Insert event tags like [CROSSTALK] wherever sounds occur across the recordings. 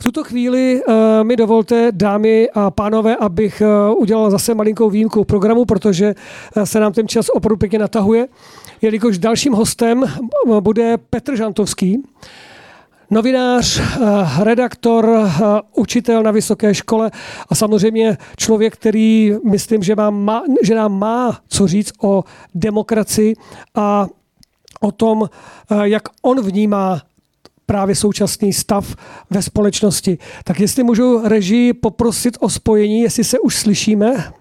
V tuto chvíli uh, mi dovolte, dámy a pánové, abych uh, udělal zase malinkou výjimku programu, protože uh, se nám ten čas opravdu pěkně natahuje, jelikož dalším hostem bude Petr Žantovský, novinář, redaktor, učitel na vysoké škole a samozřejmě člověk, který myslím, že, má, že nám má co říct o demokracii a o tom, jak on vnímá právě současný stav ve společnosti. Tak jestli můžu režii poprosit o spojení, jestli se už slyšíme?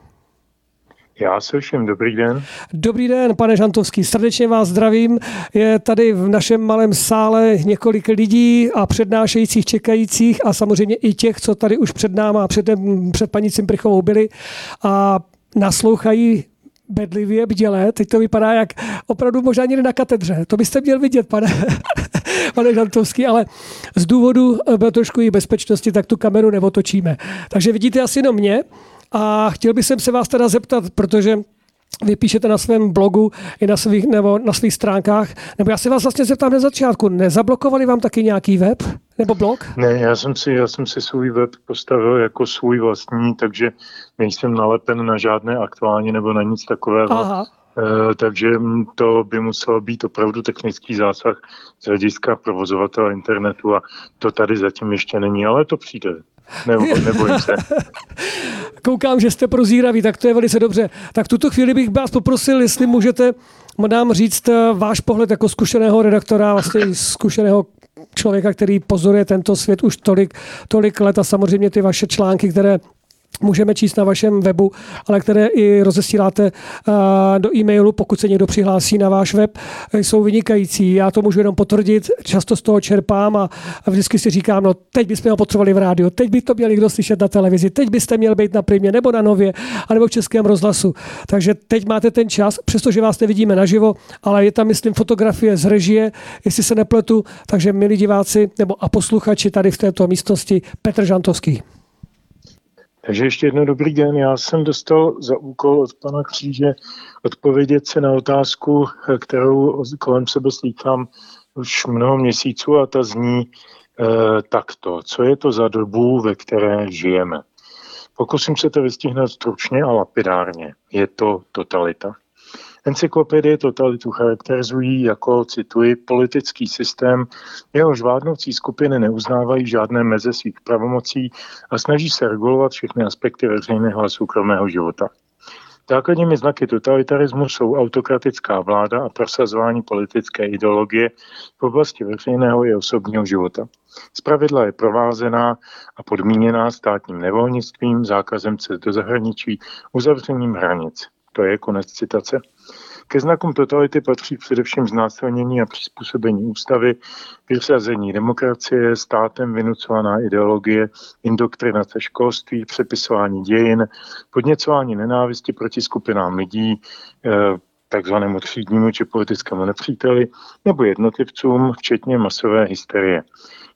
Já slyším, dobrý den. Dobrý den, pane Žantovský, srdečně vás zdravím. Je tady v našem malém sále několik lidí a přednášejících, čekajících a samozřejmě i těch, co tady už před náma, před, před paní Cimprichovou byli a naslouchají bedlivě, bděle. Teď to vypadá jak opravdu možná někde na katedře. To byste měl vidět, pane, [LAUGHS] pane Žantovský, ale z důvodu eh, trošku i bezpečnosti, tak tu kameru neotočíme. Takže vidíte asi jenom mě a chtěl bych se vás teda zeptat, protože vy píšete na svém blogu i na svých, nebo na svých stránkách, nebo já se vás vlastně zeptám na začátku, nezablokovali vám taky nějaký web nebo blog? Ne, já jsem si, já jsem si svůj web postavil jako svůj vlastní, takže nejsem nalepen na žádné aktuální nebo na nic takového. Aha. Eh, takže to by muselo být opravdu technický zásah z hlediska provozovatele internetu a to tady zatím ještě není, ale to přijde. Nebo, se. [LAUGHS] Koukám, že jste prozíraví, tak to je velice dobře. Tak tuto chvíli bych vás poprosil, jestli můžete nám říct eh, váš pohled jako zkušeného redaktora, vlastně zkušeného člověka, který pozoruje tento svět už tolik, tolik let a samozřejmě ty vaše články, které můžeme číst na vašem webu, ale které i rozesíláte do e-mailu, pokud se někdo přihlásí na váš web, jsou vynikající. Já to můžu jenom potvrdit, často z toho čerpám a vždycky si říkám, no teď bychom ho potřebovali v rádiu, teď by to měli kdo slyšet na televizi, teď byste měl být na Primě nebo na Nově, anebo v Českém rozhlasu. Takže teď máte ten čas, přestože vás nevidíme naživo, ale je tam, myslím, fotografie z režie, jestli se nepletu, takže milí diváci nebo a posluchači tady v této místnosti Petr Žantovský. Takže ještě jednou dobrý den. Já jsem dostal za úkol od pana Kříže odpovědět se na otázku, kterou kolem sebe slýchám už mnoho měsíců a ta zní eh, takto. Co je to za dobu, ve které žijeme? Pokusím se to vystihnout stručně a lapidárně. Je to totalita. Encyklopedie totalitu charakterizují jako, cituji, politický systém, jehož vládnoucí skupiny neuznávají žádné meze svých pravomocí a snaží se regulovat všechny aspekty veřejného a soukromého života. Základními znaky totalitarismu jsou autokratická vláda a prosazování politické ideologie v oblasti veřejného i osobního života. Zpravidla je provázená a podmíněná státním nevolnictvím, zákazem cest do zahraničí, uzavřením hranic. To je konec citace. Ke znakům totality patří především znásilnění a přizpůsobení ústavy, vysazení demokracie, státem vynucovaná ideologie, indoktrinace školství, přepisování dějin, podněcování nenávisti proti skupinám lidí, eh, takzvanému třídnímu či politickému nepříteli nebo jednotlivcům, včetně masové hysterie.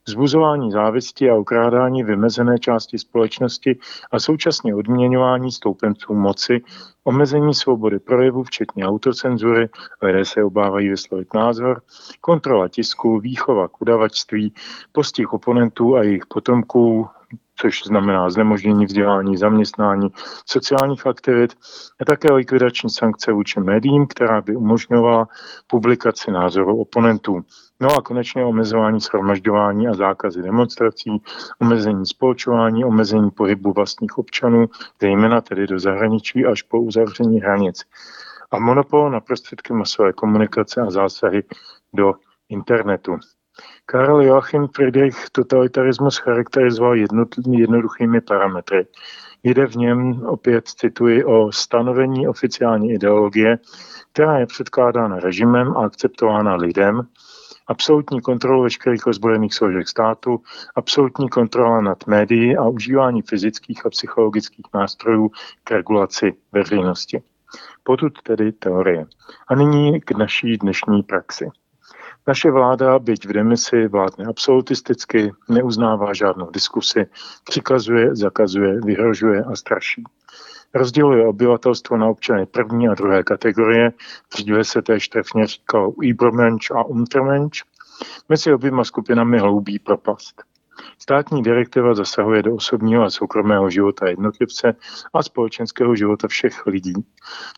Vzbuzování závisti a ukrádání vymezené části společnosti a současně odměňování stoupenců moci, omezení svobody projevu, včetně autocenzury, lidé se obávají vyslovit názor, kontrola tisku, výchova k udavačství, postih oponentů a jejich potomků, což znamená znemožnění vzdělání, zaměstnání, sociálních aktivit a také likvidační sankce vůči médiím, která by umožňovala publikaci názoru oponentů. No a konečně omezování shromažďování a zákazy demonstrací, omezení spolčování, omezení pohybu vlastních občanů, zejména tedy do zahraničí až po uzavření hranic. A monopol na prostředky masové komunikace a zásahy do internetu. Karl Joachim Friedrich totalitarismus charakterizoval jednoduchými parametry. Jde v něm, opět cituji, o stanovení oficiální ideologie, která je předkládána režimem a akceptována lidem, absolutní kontrolu veškerých ozbrojených složek státu, absolutní kontrola nad médií a užívání fyzických a psychologických nástrojů k regulaci veřejnosti. Potud tedy teorie. A nyní k naší dnešní praxi. Naše vláda, byť v demisi, vládne absolutisticky, neuznává žádnou diskusi, přikazuje, zakazuje, vyhrožuje a straší. Rozděluje obyvatelstvo na občany první a druhé kategorie, dříve se též trefně říkalo Übermensch a Untermensch, mezi oběma skupinami hloubí propast. Státní direktiva zasahuje do osobního a soukromého života jednotlivce a společenského života všech lidí.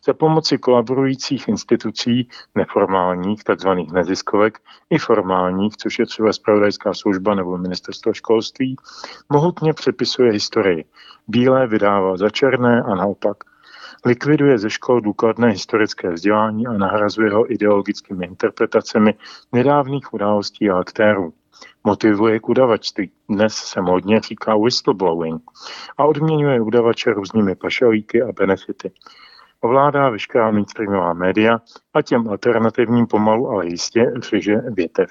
Za pomoci kolaborujících institucí, neformálních, takzvaných neziskovek, i formálních, což je třeba spravodajská služba nebo ministerstvo školství, mohutně přepisuje historii. Bílé vydává za černé a naopak. Likviduje ze škol důkladné historické vzdělání a nahrazuje ho ideologickými interpretacemi nedávných událostí a aktérů motivuje k udavačství. Dnes se modně říká whistleblowing a odměňuje udavače různými pašalíky a benefity. Ovládá veškerá mainstreamová média a těm alternativním pomalu, ale jistě řeže větev.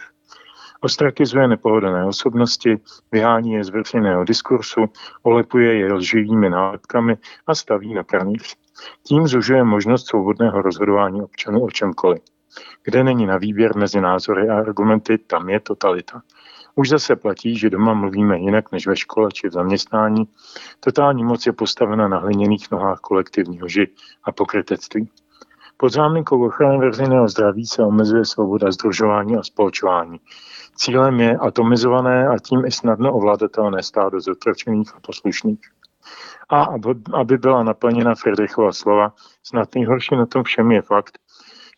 Ostrakizuje nepohodané osobnosti, vyhání je z veřejného diskursu, olepuje je lživými nálepkami a staví na pranýř. Tím zužuje možnost svobodného rozhodování občanů o čemkoliv. Kde není na výběr mezi názory a argumenty, tam je totalita. Už zase platí, že doma mluvíme jinak než ve škole či v zaměstnání. Totální moc je postavena na hliněných nohách kolektivního ži a pokrytectví. Pod záminkou ochrany veřejného zdraví se omezuje svoboda združování a spolčování. Cílem je atomizované a tím i snadno ovládatelné stádo zotročených a poslušných. A aby byla naplněna Friedrichova slova, snad nejhorší na tom všem je fakt,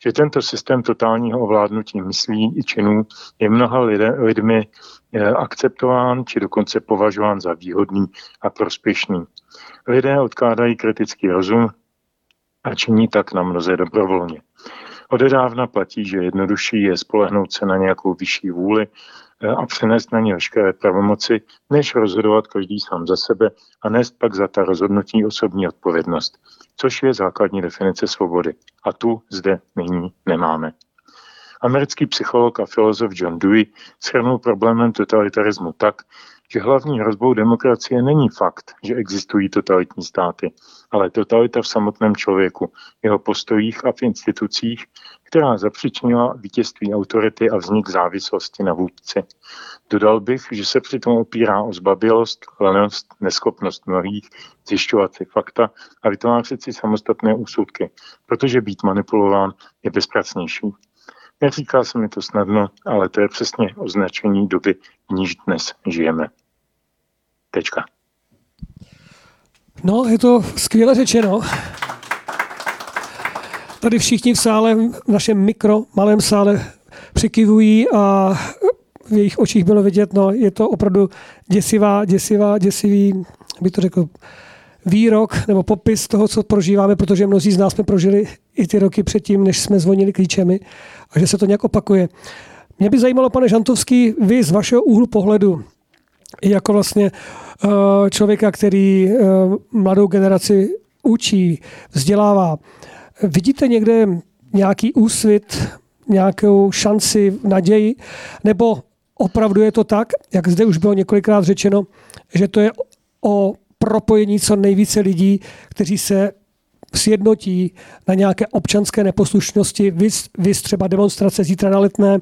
že tento systém totálního ovládnutí myslí i činů je mnoha lidé, lidmi eh, akceptován či dokonce považován za výhodný a prospěšný. Lidé odkládají kritický rozum a činí tak na mnoze dobrovolně. Odedávna platí, že jednodušší je spolehnout se na nějakou vyšší vůli a přenést na ně veškeré pravomoci, než rozhodovat každý sám za sebe a nést pak za ta rozhodnutí osobní odpovědnost což je základní definice svobody. A tu zde nyní nemáme. Americký psycholog a filozof John Dewey shrnul problémem totalitarismu tak, že hlavní hrozbou demokracie není fakt, že existují totalitní státy, ale totalita v samotném člověku, jeho postojích a v institucích, která zapřičnila vítězství autority a vznik závislosti na vůdci. Dodal bych, že se přitom opírá o zbabilost, lenost, neschopnost mnohých zjišťovat si fakta a vytvářet si samostatné úsudky, protože být manipulován je bezpracnější. Neříká se mi to snadno, ale to je přesně označení doby, v níž dnes žijeme. Tečka. No, je to skvěle řečeno. Tady všichni v sále, v našem mikro, malém sále přikivují a v jejich očích bylo vidět, no, je to opravdu děsivá, děsivá, děsivý, by to řekl, výrok nebo popis toho, co prožíváme, protože mnozí z nás jsme prožili i ty roky předtím, než jsme zvonili klíčemi a že se to nějak opakuje. Mě by zajímalo, pane Žantovský, vy z vašeho úhlu pohledu, jako vlastně eh, člověka, který eh, mladou generaci učí, vzdělává, vidíte někde nějaký úsvit, nějakou šanci, naději, nebo opravdu je to tak, jak zde už bylo několikrát řečeno, že to je o propojení co nejvíce lidí, kteří se sjednotí na nějaké občanské neposlušnosti, vys, vys třeba demonstrace zítra na letné,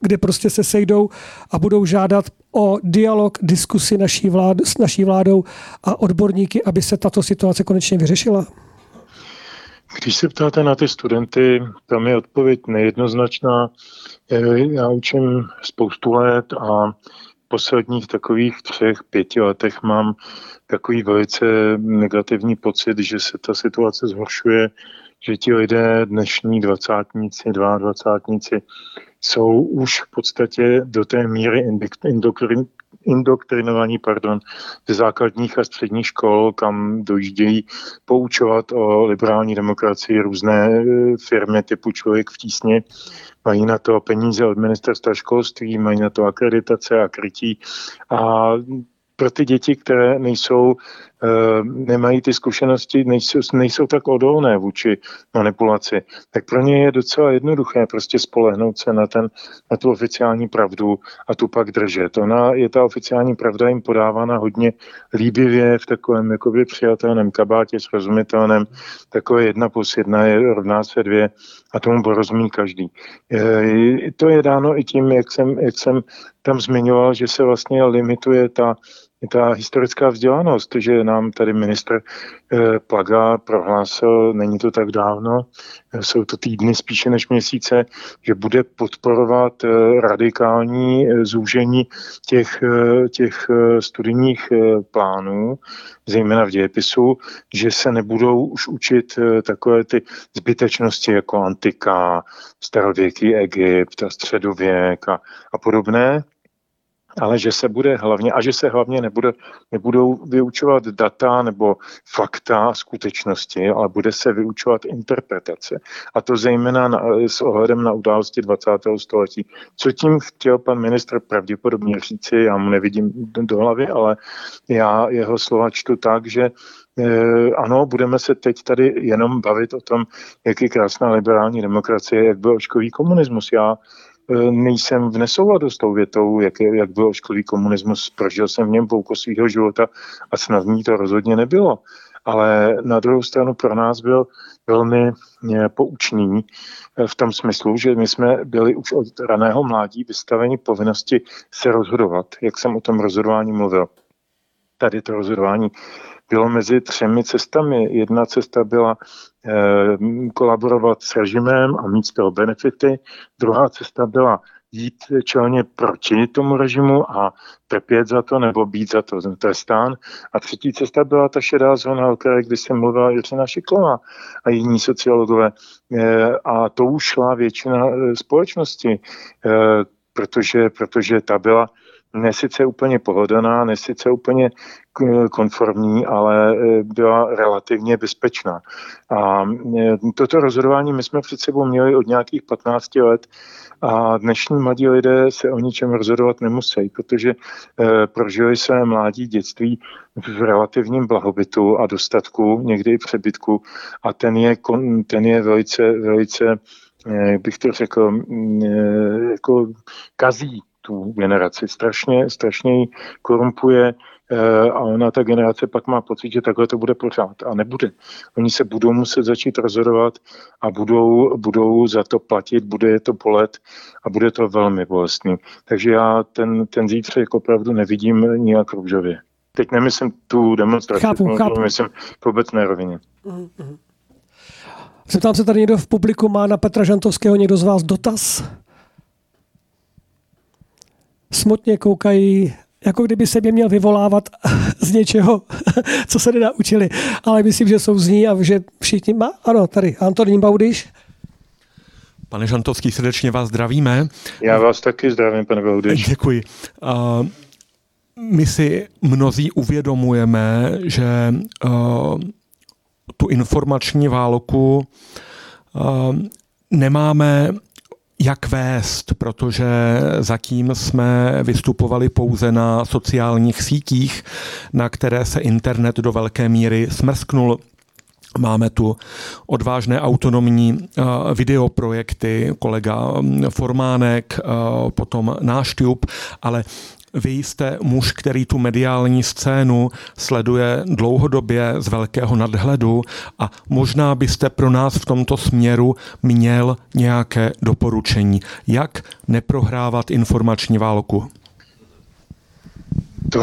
kde prostě se sejdou a budou žádat o dialog, diskusi naší vlád, s naší vládou a odborníky, aby se tato situace konečně vyřešila? Když se ptáte na ty studenty, tam je odpověď nejednoznačná. Já učím spoustu let a posledních takových třech, pěti letech mám takový velice negativní pocit, že se ta situace zhoršuje, že ti lidé, dnešní dvacátníci, dvacátníci, jsou už v podstatě do té míry indoktrinovaní pardon, ze základních a středních škol, kam dojíždějí poučovat o liberální demokracii různé e, firmy typu Člověk v tísně. Mají na to peníze od ministerstva školství, mají na to akreditace a krytí a pro ty děti, které nejsou, nemají ty zkušenosti, nejsou, nejsou tak odolné vůči manipulaci, tak pro ně je docela jednoduché prostě spolehnout se na, ten, na tu oficiální pravdu a tu pak držet. Ona je ta oficiální pravda jim podávána hodně líbivě v takovém jakoby přijatelném kabátě srozumitelném, takové jedna plus jedna je rovná se dvě a tomu porozumí každý. To je dáno i tím, jak jsem, jak jsem tam zmiňoval, že se vlastně limituje ta ta historická vzdělanost, že nám tady ministr eh, Plaga prohlásil, není to tak dávno, eh, jsou to týdny spíše než měsíce, že bude podporovat eh, radikální zúžení těch, těch studijních plánů, zejména v dějepisu, že se nebudou už učit takové ty zbytečnosti jako antika, starověký Egypt a středověk a, a podobné, ale že se bude hlavně, a že se hlavně nebude, nebudou vyučovat data nebo fakta skutečnosti, ale bude se vyučovat interpretace. A to zejména na, s ohledem na události 20. století. Co tím chtěl pan ministr pravděpodobně říci, já mu nevidím do hlavy, ale já jeho slova čtu tak, že eh, ano, budeme se teď tady jenom bavit o tom, jak je krásná liberální demokracie, jak byl očkový komunismus. Já E, nejsem v nesouladu s tou větou, jak, je, jak byl ošklivý komunismus. Prožil jsem v něm pouko svého života a snadný to rozhodně nebylo. Ale na druhou stranu pro nás byl velmi e, poučný e, v tom smyslu, že my jsme byli už od raného mládí vystaveni povinnosti se rozhodovat, jak jsem o tom rozhodování mluvil. Tady to rozhodování bylo mezi třemi cestami. Jedna cesta byla eh, kolaborovat s režimem a mít z toho benefity. Druhá cesta byla jít čelně proti tomu režimu a trpět za to nebo být za to trestán. A třetí cesta byla ta šedá zóna, o které když jsem mluvila Jiřina Šiklová a jiní sociologové. Eh, a to už šla většina eh, společnosti, protože, protože ta byla ne sice úplně pohodaná, ne sice úplně konformní, ale e, byla relativně bezpečná. A e, toto rozhodování my jsme před sebou měli od nějakých 15 let a dnešní mladí lidé se o ničem rozhodovat nemusí, protože prožili své mládí dětství v relativním blahobytu a dostatku, někdy i přebytku a ten je, ten je velice, velice bych to řekl, jako kazí tu generaci. Strašně, strašně ji korumpuje eh, a ona, ta generace, pak má pocit, že takhle to bude pořád. A nebude. Oni se budou muset začít rozhodovat a budou, budou za to platit, bude je to bolet a bude to velmi bolestný. Takže já ten, ten zítřek opravdu nevidím nijak růžově. Teď nemyslím tu demonstraci, chápu, chápu. myslím v obecné rovině. Mm-hmm. Zeptám se tady někdo v publiku, má na Petra Žantovského někdo z vás dotaz? Smutně koukají, jako kdyby se mě měl vyvolávat [LAUGHS] z něčeho, [LAUGHS] co se nenaučili. Ale myslím, že jsou z ní a že všichni má. Ano, tady Antonín Baudyš. Pane Žantovský, srdečně vás zdravíme. Já vás taky zdravím, pane Baudyš. Děkuji. Uh, my si mnozí uvědomujeme, že uh, tu informační válku uh, nemáme jak vést, protože zatím jsme vystupovali pouze na sociálních sítích, na které se internet do velké míry smrsknul. Máme tu odvážné autonomní uh, videoprojekty, kolega Formánek, uh, potom náš ale vy jste muž, který tu mediální scénu sleduje dlouhodobě z velkého nadhledu a možná byste pro nás v tomto směru měl nějaké doporučení. Jak neprohrávat informační válku? To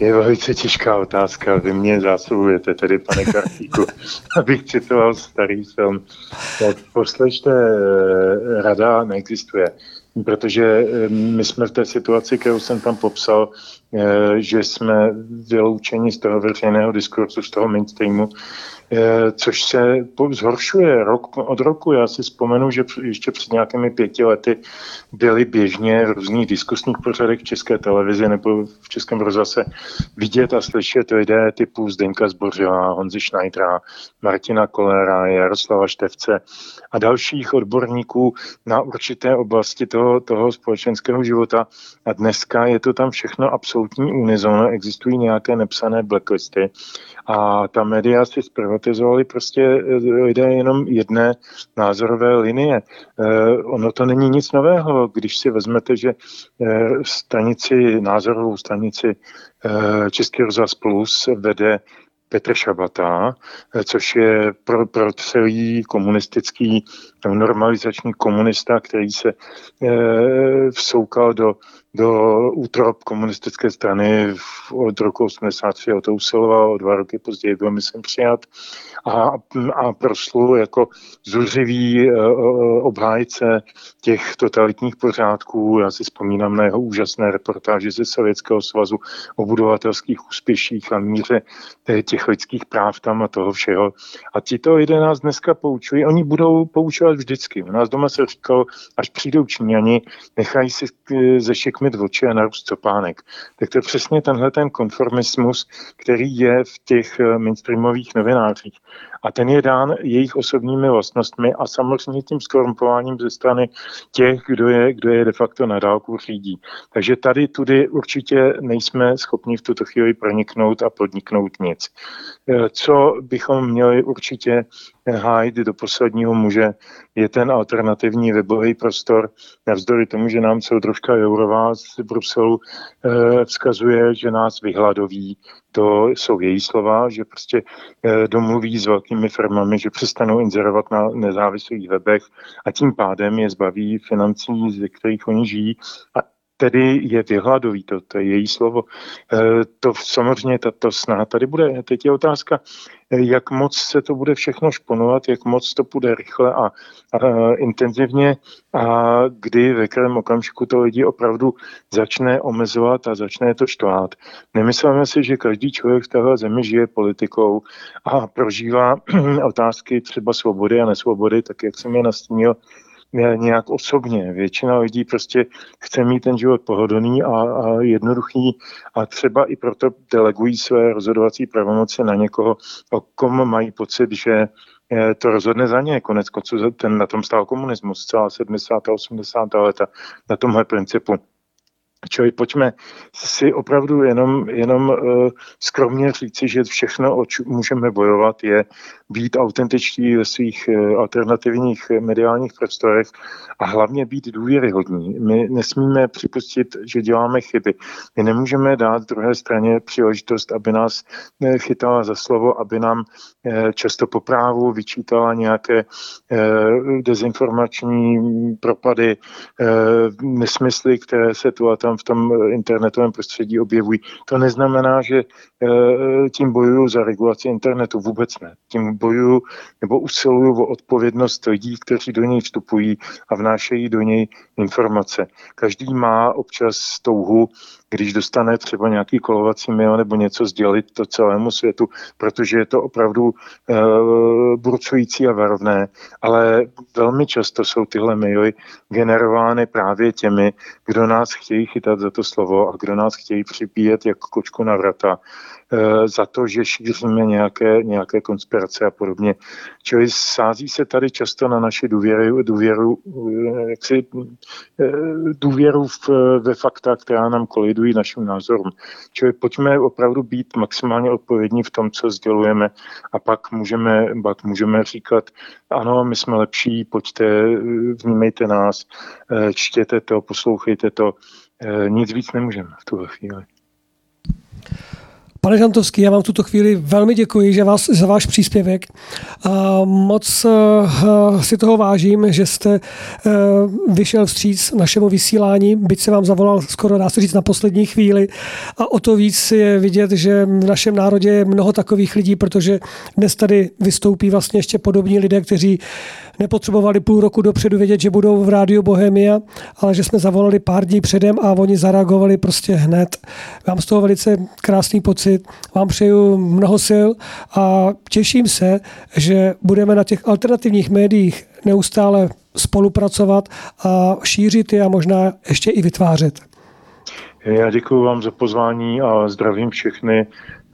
je velice těžká otázka. Vy mě zásluhujete tedy, pane Kartíku, [LAUGHS] abych citoval starý film. Tak poslečte, eh, rada neexistuje protože eh, my jsme v té situaci, kterou jsem tam popsal, eh, že jsme vyloučeni z toho veřejného diskursu, z toho mainstreamu, což se zhoršuje rok od roku. Já si vzpomenu, že ještě před nějakými pěti lety byly běžně v různých diskusních pořadech v České televizi nebo v Českém rozhlase vidět a slyšet lidé typu Zdenka Zbořila, Honzi Schneidera, Martina Kolera, Jaroslava Števce a dalších odborníků na určité oblasti toho, toho společenského života. A dneska je to tam všechno absolutní unizono, existují nějaké nepsané blacklisty a ta média si zprivatizovali prostě eh, lidé jenom jedné názorové linie. Eh, ono to není nic nového, když si vezmete, že eh, stanici, názorovou stanici Český rozhlas Plus vede Petr Šabata, což je pro, pro celý komunistický normalizační komunista, který se e, vsoukal do do útrop komunistické strany od roku 83 o to usiloval, o dva roky později byl myslím přijat a, a proslul jako zuřivý obhájce těch totalitních pořádků. Já si vzpomínám na jeho úžasné reportáže ze Sovětského svazu o budovatelských úspěších a míře těch lidských práv tam a toho všeho. A ti to lidé nás dneska poučují. Oni budou poučovat vždycky. U nás doma se říkalo, až přijdou Číňani, nechají si zešekmit oči a narůst copánek. Tak to je přesně tenhle ten konformismus, který je v těch mainstreamových novinářích. A ten je dán jejich osobními vlastnostmi a samozřejmě tím skorumpováním ze strany těch, kdo je, kdo je de facto na dálku řídí. Takže tady tudy určitě nejsme schopni v tuto chvíli proniknout a podniknout nic. Eh, co bychom měli určitě hájit do posledního muže, je ten alternativní webový prostor. Navzdory tomu, že nám troška Jourová z Bruselu eh, vzkazuje, že nás vyhladoví, to jsou její slova, že prostě eh, domluví s velkými firmami, že přestanou inzerovat na nezávislých webech a tím pádem je zbaví financí, ze kterých oni žijí. A tedy je vyhladový, to, to je její slovo. E, to samozřejmě tato snaha tady bude. Teď je otázka, e, jak moc se to bude všechno šponovat, jak moc to bude rychle a, a intenzivně a kdy ve kterém okamžiku to lidi opravdu začne omezovat a začne to štvát. Nemyslíme si, že každý člověk v téhle zemi žije politikou a prožívá [CLEARS THROAT] otázky třeba svobody a nesvobody, tak jak jsem je nastínil, nějak osobně. Většina lidí prostě chce mít ten život pohodlný a, a jednoduchý a třeba i proto delegují své rozhodovací pravomoci na někoho, o kom mají pocit, že eh, to rozhodne za ně. Konec konců ten, na tom stál komunismus celá 70. a 80. leta na tomhle principu. Čili pojďme si opravdu jenom, jenom uh, skromně říci, že všechno, o čem můžeme bojovat, je být autentičtí ve svých uh, alternativních mediálních prostorech a hlavně být důvěryhodní. My nesmíme připustit, že děláme chyby. My nemůžeme dát druhé straně příležitost, aby nás uh, chytala za slovo, aby nám uh, často po právu vyčítala nějaké dezinformační propady, nesmysly, které se tu a tam v tom eh, internetovém prostředí objevují. To neznamená, že tím bojuju za regulaci internetu, vůbec ne. Tím bojuju nebo usiluju o odpovědnost lidí, kteří do něj vstupují a vnášejí do něj informace. Každý má občas touhu když dostane třeba nějaký kolovací mail nebo něco sdělit to celému světu, protože je to opravdu uh, burcující a varovné, ale velmi často jsou tyhle maily generovány právě těmi, kdo nás chtějí chytat za to slovo a kdo nás chtějí připíjet jako kočku na vrata Eh, za to, že šíříme nějaké, nějaké konspirace a podobně. Čili sází se tady často na naši důvěru, důvěru, eh, jaksi, eh, důvěru v, ve fakta, která nám kolidují našim názorům. Čili pojďme opravdu být maximálně odpovědní v tom, co sdělujeme a pak můžeme, pak můžeme říkat, ano, my jsme lepší, pojďte, vnímejte nás, čtěte to, poslouchejte to. Nic víc nemůžeme v tuhle chvíli. Pane Žantovský, já vám tuto chvíli velmi děkuji že vás, za váš příspěvek. A moc uh, si toho vážím, že jste uh, vyšel vstříc našemu vysílání, byť se vám zavolal skoro, dá se říct, na poslední chvíli. A o to víc je vidět, že v našem národě je mnoho takových lidí, protože dnes tady vystoupí vlastně ještě podobní lidé, kteří nepotřebovali půl roku dopředu vědět, že budou v rádiu Bohemia, ale že jsme zavolali pár dní předem a oni zareagovali prostě hned. Mám z toho velice krásný pocit. Vám přeju mnoho sil a těším se, že budeme na těch alternativních médiích neustále spolupracovat a šířit je a možná ještě i vytvářet. Já děkuji vám za pozvání a zdravím všechny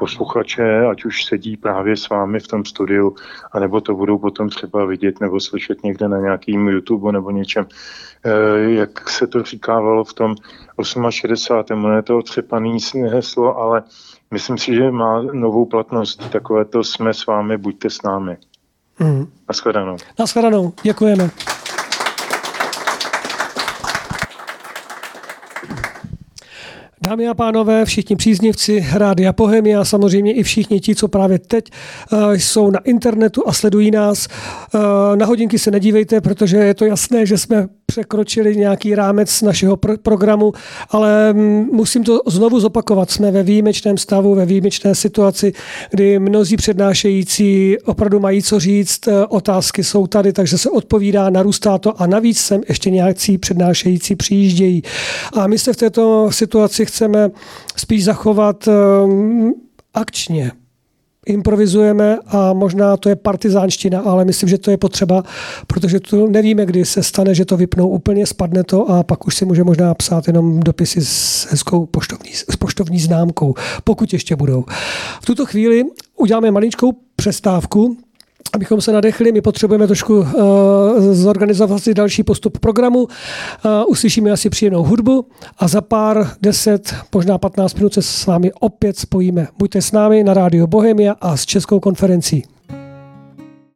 posluchače, ať už sedí právě s vámi v tom studiu, anebo to budou potom třeba vidět nebo slyšet někde na nějakým YouTube nebo něčem. Eh, jak se to říkávalo v tom 68. je to otřepaný heslo, ale myslím si, že má novou platnost. Takové to jsme s vámi, buďte s námi. Mm. Naschledanou. Naschledanou. Děkujeme. Dámy a pánové, všichni příznivci Rádia Bohemia, samozřejmě i všichni ti, co právě teď uh, jsou na internetu a sledují nás. Uh, na hodinky se nedívejte, protože je to jasné, že jsme překročili nějaký rámec našeho pr- programu, ale mm, musím to znovu zopakovat. Jsme ve výjimečném stavu, ve výjimečné situaci, kdy mnozí přednášející opravdu mají co říct, uh, otázky jsou tady, takže se odpovídá, narůstá to a navíc sem ještě nějaký přednášející přijíždějí. A my se v této situaci chceme spíš zachovat um, akčně, improvizujeme a možná to je partizánština, ale myslím, že to je potřeba, protože tu nevíme, kdy se stane, že to vypnou úplně, spadne to a pak už si může možná psát jenom dopisy s hezkou poštovní, s poštovní známkou, pokud ještě budou. V tuto chvíli uděláme maličkou přestávku, abychom se nadechli, my potřebujeme trošku uh, zorganizovat si další postup programu. Uh, uslyšíme asi příjemnou hudbu a za pár, deset, možná 15 minut se s vámi opět spojíme. Buďte s námi na rádio Bohemia a s Českou konferencí.